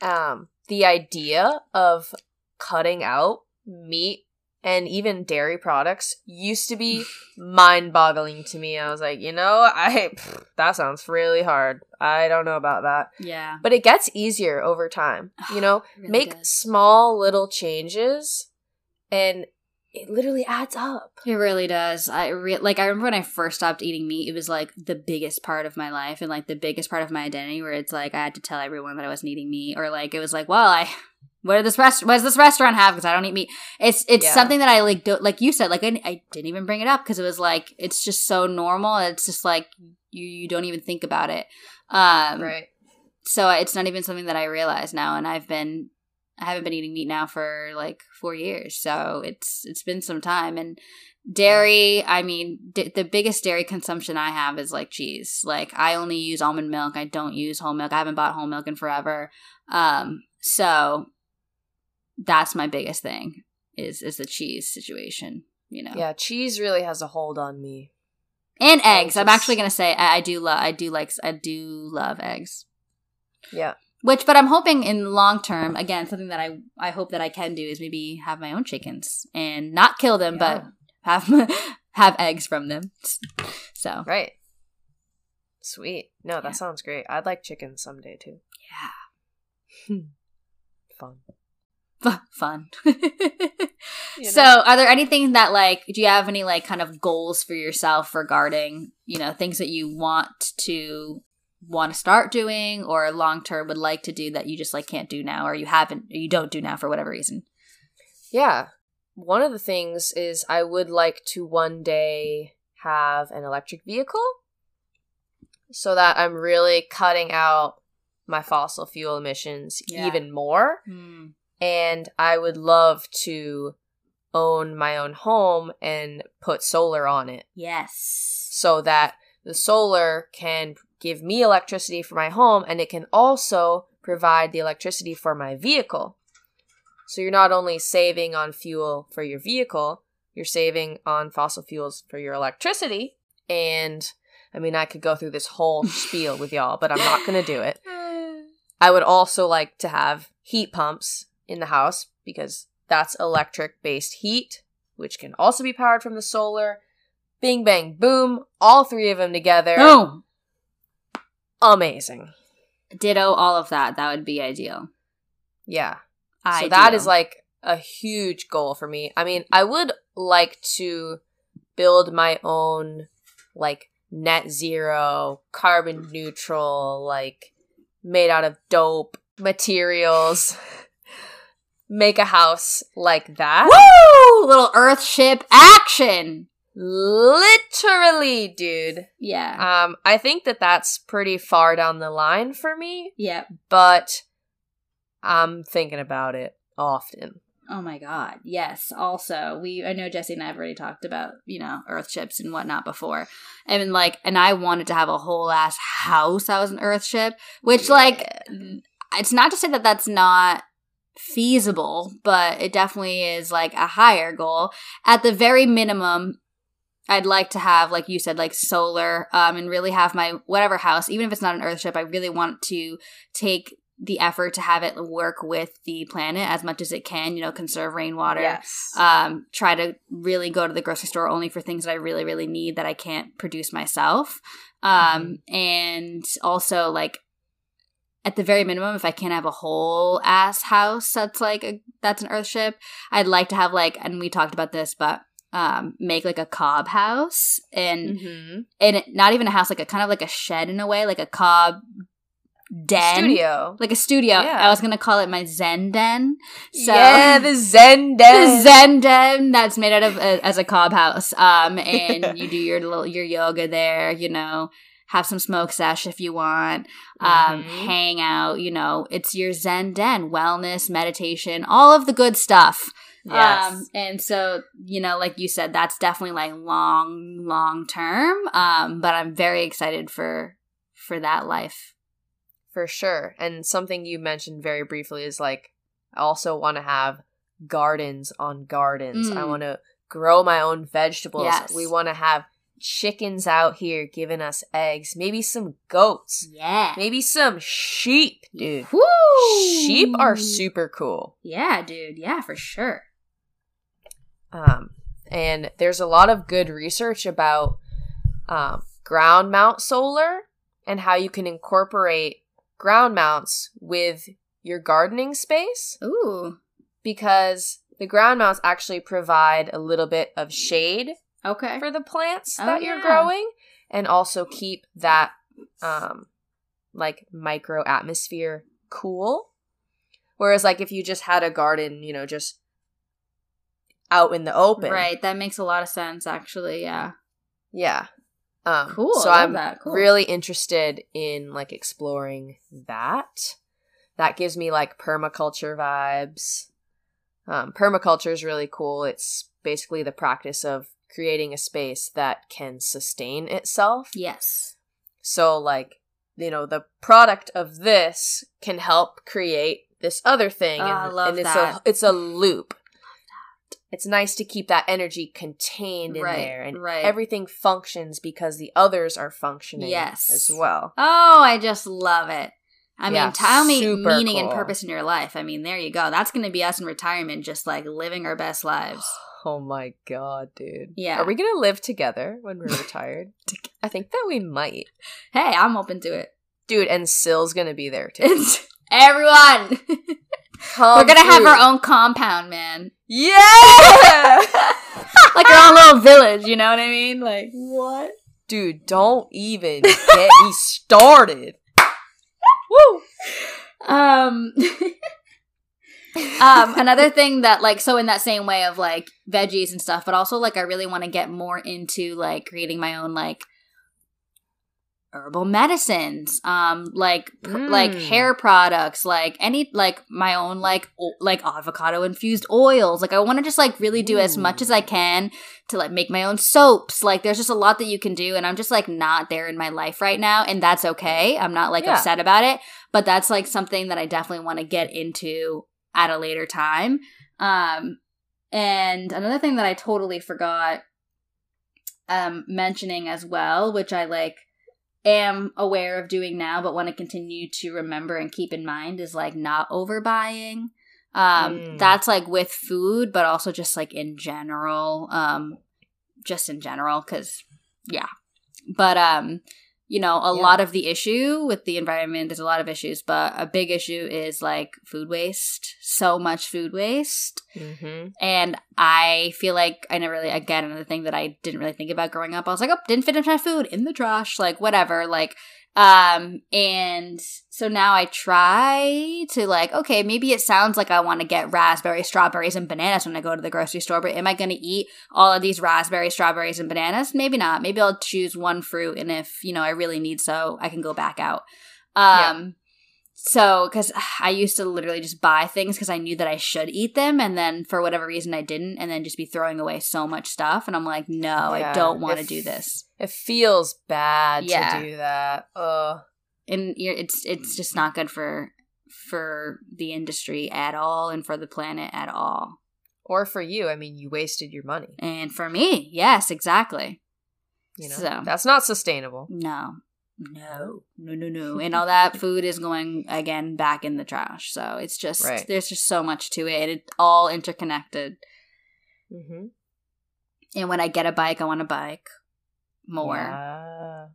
um the idea of cutting out meat and even dairy products used to be mind-boggling to me. I was like, you know, I pfft, that sounds really hard. I don't know about that. Yeah. But it gets easier over time. You know, Really make does. small little changes and it literally adds up. It really does. I re- like. I remember when I first stopped eating meat. It was like the biggest part of my life and like the biggest part of my identity. Where it's like I had to tell everyone that I wasn't eating meat, or like it was like, well, I what did this rest what does this restaurant have because I don't eat meat. It's it's Yeah. something that I like. Don't like you said. Like I, I didn't even bring it up because it was like it's just so normal. It's just like you you don't even think about it. Um, Right. so it's not even something that I realize now, and I've been I haven't been eating meat now for like four years, so it's it's been some time. And dairy, I mean, d- the biggest dairy consumption I have is like cheese. Like I only use almond milk. I don't use whole milk. I haven't bought whole milk in forever. Um, so that's my biggest thing is is the cheese situation. You know, Yeah, cheese really has a hold on me. and eggs. I'm actually gonna say I, I do love. I do like. I do love eggs. Yeah. Which, but I'm hoping in long term, again, something that I I hope that I can do is maybe have my own chickens and not kill them, but have have eggs from them. So Right. Sweet. No, that Yeah. sounds great. I'd like chickens someday too. yeah, Fun. Fun. You so, are there anything that like do you have any like kind of goals for yourself regarding you know things that you want to want to start doing or long term would like to do that you just like can't do now or you haven't or you don't do now for whatever reason? Yeah. One of the things is I would like to one day have an electric vehicle so that I'm really cutting out my fossil fuel emissions Yeah. even more. Hmm. And I would love to own my own home and put solar on it. Yes. so that the solar can give me electricity for my home and it can also provide the electricity for my vehicle. So you're not only saving on fuel for your vehicle, you're saving on fossil fuels for your electricity. And I mean, I could go through this whole spiel with y'all, but I'm not going to do it. I would also like to have heat pumps in the house because that's electric based heat, which can also be powered from the solar. Bing, bang, boom. All three of them together. Boom. Amazing. Ditto all of that. That would be ideal. Yeah. Ideal. So that is like a huge goal for me. I mean, I would like to build my own like net zero, carbon neutral, like made out of dope materials. Make a house like that. Woo! Little Earth ship action. Literally, dude. Yeah. Um, I think that that's pretty far down the line for me, yeah. but I'm thinking about it often. Oh my god. Yes. Also, we I know Jesse and I have already talked about, you know, earth ships and whatnot before. And like and I wanted to have a whole ass house I was an earth ship, which like it's not to say that that's not feasible, but it definitely is like a higher goal. At the very minimum, I'd like to have, like you said, like solar, um, and really have my whatever house, even if it's not an Earth ship, I really want to take the effort to have it work with the planet as much as it can. You know, conserve rainwater. Yes. Um, try to really go to the grocery store only for things that I really, really need that I can't produce myself. Um, and also like at the very minimum, if I can't have a whole ass house that's like a, that's an Earth ship, I'd like to have like, and we talked about this, but um, make like a cob house and mm-hmm. and not even a house, like a kind of like a shed in a way, like a cob den, Studio. like a studio. Yeah. I was gonna call it my Zen den. So yeah, the Zen den the. Zen den that's made out of uh, as a cob house. Um, and you do your little your yoga there. You know, have some smoke sesh if you want. Um, Mhm. hang out. You know, it's your Zen den, wellness, meditation, all of the good stuff. Yes. Um, and so, you know, like you said, that's definitely like long, long term. Um, but I'm very excited for for that life. For sure. And something you mentioned very briefly is like, I also want to have gardens on gardens. I Mm. want to grow my own vegetables. Yes. We want to have chickens out here giving us eggs, maybe some goats, Yeah. maybe some sheep, dude. Woo! Sheep are super cool. Yeah, dude. Yeah, for sure. Um, and there's a lot of good research about um, ground mount solar and how you can incorporate ground mounts with your gardening space Ooh. because the ground mounts actually provide a little bit of shade Okay. for the plants Oh, that you're yeah. growing and also keep that um like micro atmosphere cool whereas like if you just had a garden you know just out in the open Right. That makes a lot of sense, actually. Yeah. yeah um Cool. so i'm. Cool. really interested in like exploring that that gives me like permaculture vibes um, permaculture is really cool it's basically the practice of creating a space that can sustain itself Yes. so like you know the product of this can help create this other thing Oh, and, I love and it's that. a it's a loop it's nice to keep that energy contained in Right, there and right. everything functions because the others are functioning Yes. as well Oh, I just love it. I mean, Yeah, tell me meaning and purpose in your life. I mean, there you go. That's going to be us in retirement, just like living our best lives. oh my god dude Yeah. are we gonna live together when we're retired i think that we might Hey, I'm open to it. dude and sill's gonna be there too everyone. We're gonna have our own compound, man. yeah Like our own little village. You know what I mean? Like what? Dude, don't even get me started. Woo! Um. Um another thing that like so in that same way of like veggies and stuff but also like i really want to get more into like creating my own like herbal medicines um like pr- like Mm. hair products like any like my own like o- like avocado infused oils like i want to just like really do as much as i can to like make my own soaps like there's just a lot that you can do and i'm just like not there in my life right now and that's okay i'm not like Yeah. upset about it but that's like something that i definitely want to get into at a later time um and another thing that i totally forgot um mentioning as well, which I like am aware of doing now, but want to continue to remember and keep in mind is like not overbuying. Um, Mm. that's like with food, but also just like in general. Um, just in general, because yeah. But um, you know, a Yeah. lot of the issue with the environment, there's a lot of issues, but a big issue is like food waste. So much food waste. Mm-hmm. And I feel like I never really, again, another thing that I didn't really think about growing up. I was like, oh, didn't finish my food in the trash, like whatever. Like, um, and so now I try to like, okay, maybe it sounds like I want to get raspberries, strawberries, and bananas when I go to the grocery store, but am I going to eat all of these raspberries, strawberries, and bananas? Maybe not. Maybe I'll choose one fruit, and if you know I really need so, I can go back out. Um, so because I used to literally just buy things because I knew that I should eat them, and then for whatever reason I didn't, and then just be throwing away so much stuff, and I'm like, no, I don't want to do this. It feels bad Yeah. to do that. Ugh. and you're, it's it's just not good for for the industry at all and for the planet at all Or for you, I mean, you wasted your money. and for me yes exactly You know, So- that's not sustainable. no no no no no and all that food is going again back in the trash so it's just Right. there's just so much to it it's all interconnected Mm-hmm. and when i get a bike i want a bike more Yeah.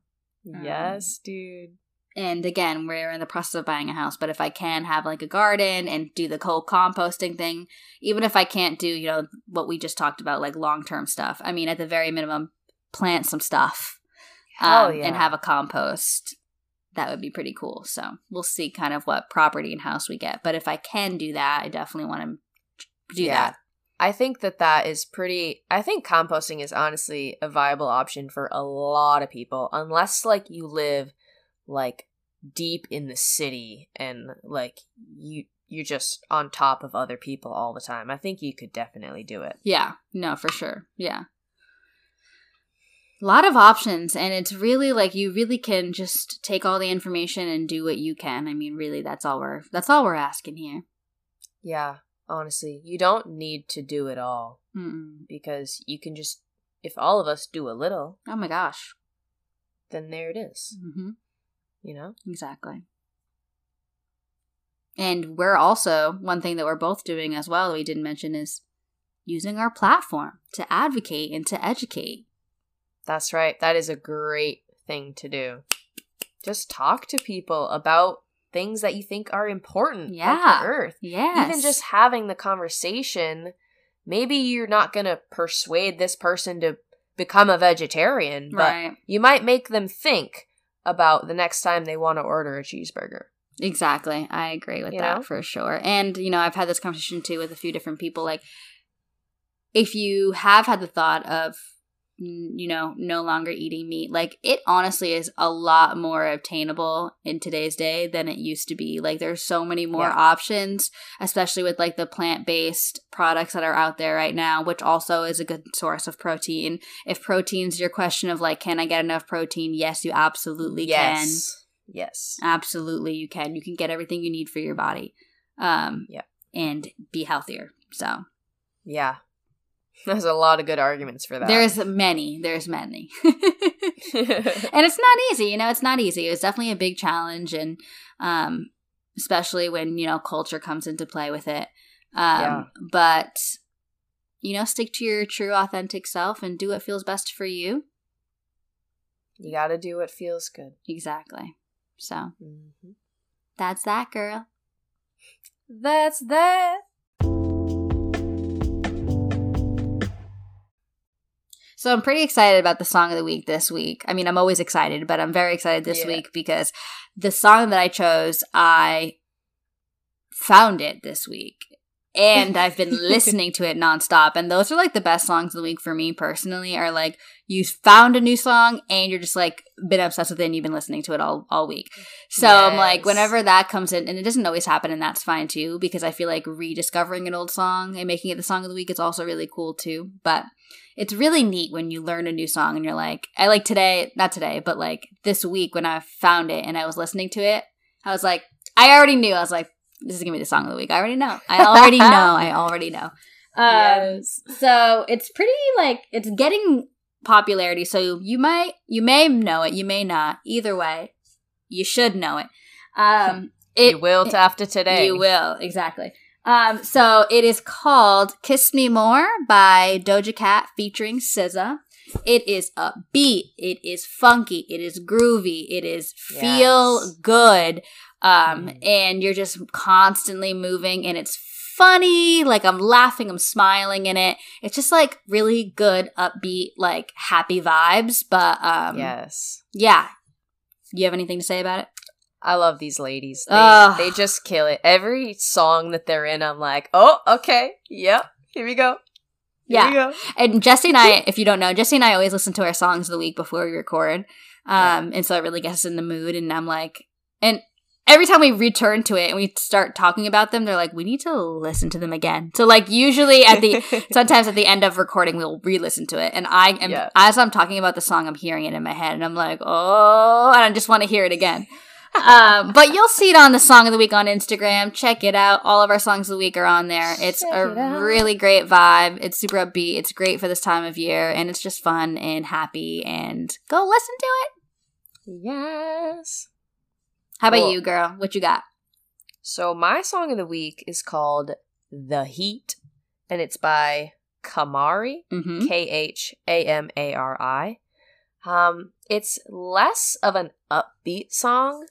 Um, yes, dude. and again we're in the process of buying a house but if i can have like a garden and do the cold composting thing even if i can't do you know what we just talked about like long-term stuff i mean at the very minimum plant some stuff Hell um, yeah. and have a compost that would be pretty cool so we'll see kind of what property and house we get but if i can do that i definitely want to do Yeah. that I think that that is pretty. I think composting is honestly a viable option for a lot of people, unless like you live like deep in the city and like you you're just on top of other people all the time. I think you could definitely do it. Yeah, no, for sure. Yeah. A lot of options, and it's really like you really can just take all the information and do what you can. I mean, really, that's all we're that's all we're asking here. Yeah, honestly, you don't need to do it all Mm-mm. because you can just if all of us do a little, Oh my gosh. then there it is. hmm You know? Exactly. And we're also one thing that we're both doing as well that we didn't mention is using our platform to advocate and to educate. That's right. That is a great thing to do. Just talk to people about things that you think are important Yeah. like earth. Yes. Even just having the conversation, maybe you're not going to persuade this person to become a vegetarian, but right. you might make them think about the next time they want to order a cheeseburger. Exactly. I agree with You that know? for sure. And, you know, I've had this conversation too with a few different people. Like, if you have had the thought of, you know, no longer eating meat, like, it honestly is a lot more obtainable in today's day than it used to be. Like, there's so many more Yeah. options, especially with like the plant based products that are out there right now, which also is a good source of protein. If protein's your question of like, can I get enough protein? Yes, you absolutely can. yes. Yes. Absolutely, you can. You can get everything you need for your body, um, Yeah. and be healthier. So Yeah. There's a lot of good arguments for that. there's many. There's many, and it's not easy. You know, it's not easy. It was definitely a big challenge, and um, especially when you know culture comes into play with it. Um, Yeah. But you know, stick to your true, authentic self and do what feels best for you. you got to do what feels good. Exactly. So hmm that's that, girl. That's that. So I'm pretty excited about the song of the week this week. I mean, I'm always excited, but I'm very excited this Yeah. week because the song that I chose, I found it this week. And I've been listening to it nonstop. And those are like the best songs of the week for me personally, are like you found a new song and you're just like been obsessed with it and you've been listening to it all, all week. So I'm like, whenever that comes in, and it doesn't always happen, and that's fine too, because I feel like rediscovering an old song and making it the song of the week is also really cool too. But it's really neat when you learn a new song and you're like, I like today, not today, but like this week when I found it and I was listening to it, I was like, I already knew. I was like, this is gonna be the song of the week. I already know. I already know. I already know. Um, Yes. So it's pretty like it's getting popularity, so you might you may know it, you may not. Either way, you should know it. Um, it you will after today. You will exactly. Um, so it is called "Kiss Me More" by Doja Cat featuring SZA. It is upbeat. It is funky. It is groovy. It is feel Yes. good. Um, Mm. and you're just constantly moving, and it's funny. Like I'm laughing, I'm smiling in it. It's just like really good, upbeat, like happy vibes. But um, Yes. yeah. You have anything to say about it? I love these ladies. They, Ugh. they just kill it. Every song that they're in, I'm like, oh, okay, yep, here we go. Here Yeah. we go. And Jesse and I, if you don't know, Jesse and I always listen to our songs of the week before we record. Um, and so it really gets us in the mood. And I'm like, and every time we return to it and we start talking about them, they're like, we need to listen to them again. So like usually at the sometimes at the end of recording we'll re-listen to it. And I am Yeah. as I'm talking about the song, I'm hearing it in my head and I'm like, oh, and I just want to hear it again. um, but you'll see it on the song of the week on Instagram. Check it out. All of our songs of the week are on there. It's Check a it really great vibe. It's super upbeat. It's great for this time of year, and it's just fun and happy. And go listen to it. yes. How about Cool. you, girl? What you got? So my song of the week is called "The Heat," and it's by Khamari. Mm-hmm. K H A M A R I. Um, it's less of an upbeat song,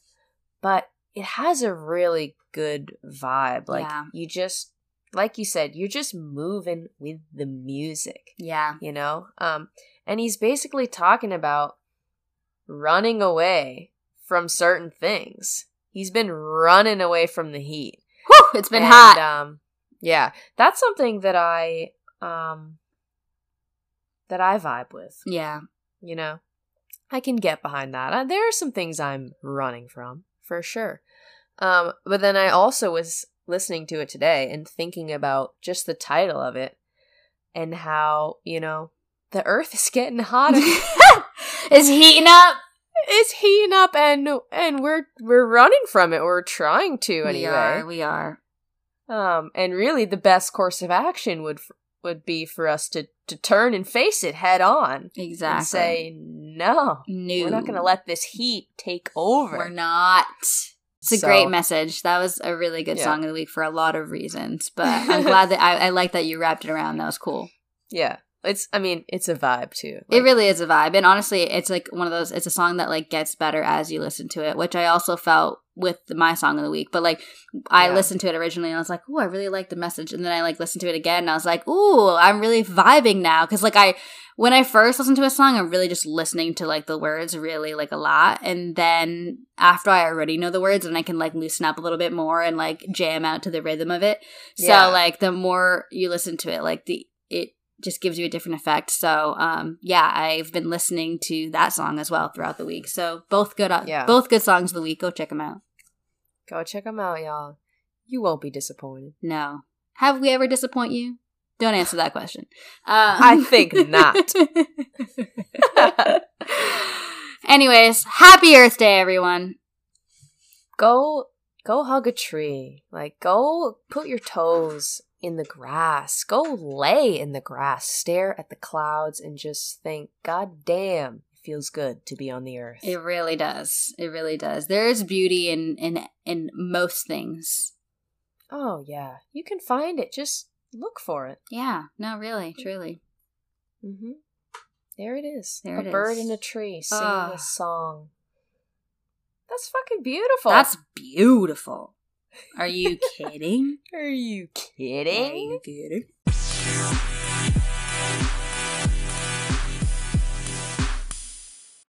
but it has a really good vibe. Like Yeah. you just like you said, you're just moving with the music, Yeah. you know? Um, and he's basically talking about running away from certain things. He's been running away from the heat. Whew, it's been And, hot. Um, yeah, that's something that I um that I vibe with. yeah. You know, I can get behind that. Uh, there are some things I'm running from for sure. Um, but then I also was listening to it today and thinking about just the title of it and how you know the Earth is getting hotter. it's heating up. It's heating up, and and we're we're running from it. We're trying to We anyway. are. We are. Um, and really, the best course of action would would be for us to to turn and face it head on Exactly. and say no. no. We're not going to let this heat take over. We're not. It's a So- great message. That was a really good Yeah. song of the week for a lot of reasons. But I'm glad that I, I like that you wrapped it around. That was cool. Yeah, it's. I mean, it's a vibe too. it really is a vibe. And honestly, it's like one of those it's a song that like gets better as you listen to it, which I also felt with my song of the week. But like I Yeah. listened to it originally and I was like, "Oh, I really like the message." And then I like listened to it again and I was like, "Ooh, I'm really vibing now." Cuz like I when I first listened to a song, I'm really just listening to like the words really like a lot. And then after I already know the words and I can like loosen up a little bit more and like jam out to the rhythm of it. So like the more you listen to it, like the it just gives you a different effect. So um yeah, I've been listening to that song as well throughout the week. So both good uh, Yeah. both good songs of the week. Go check them out. Go check them out, y'all. You won't be disappointed. No. Have we ever disappoint you? Don't answer that question. Um, I think not. Anyways, happy Earth Day, everyone. go go hug a tree. Like go put your toes in the grass. Go lay in the grass. Stare at the clouds and just think, God damn, it feels good to be on the earth. It really does. It really does. There is beauty in in in most things. oh yeah. You can find it. Just look for it. Yeah. No, really, truly. Mm-hmm. There it is. There a it bird is. in a tree singing Ah. a song. That's fucking beautiful. That's beautiful. Are you kidding? Are you kidding? Are you kidding?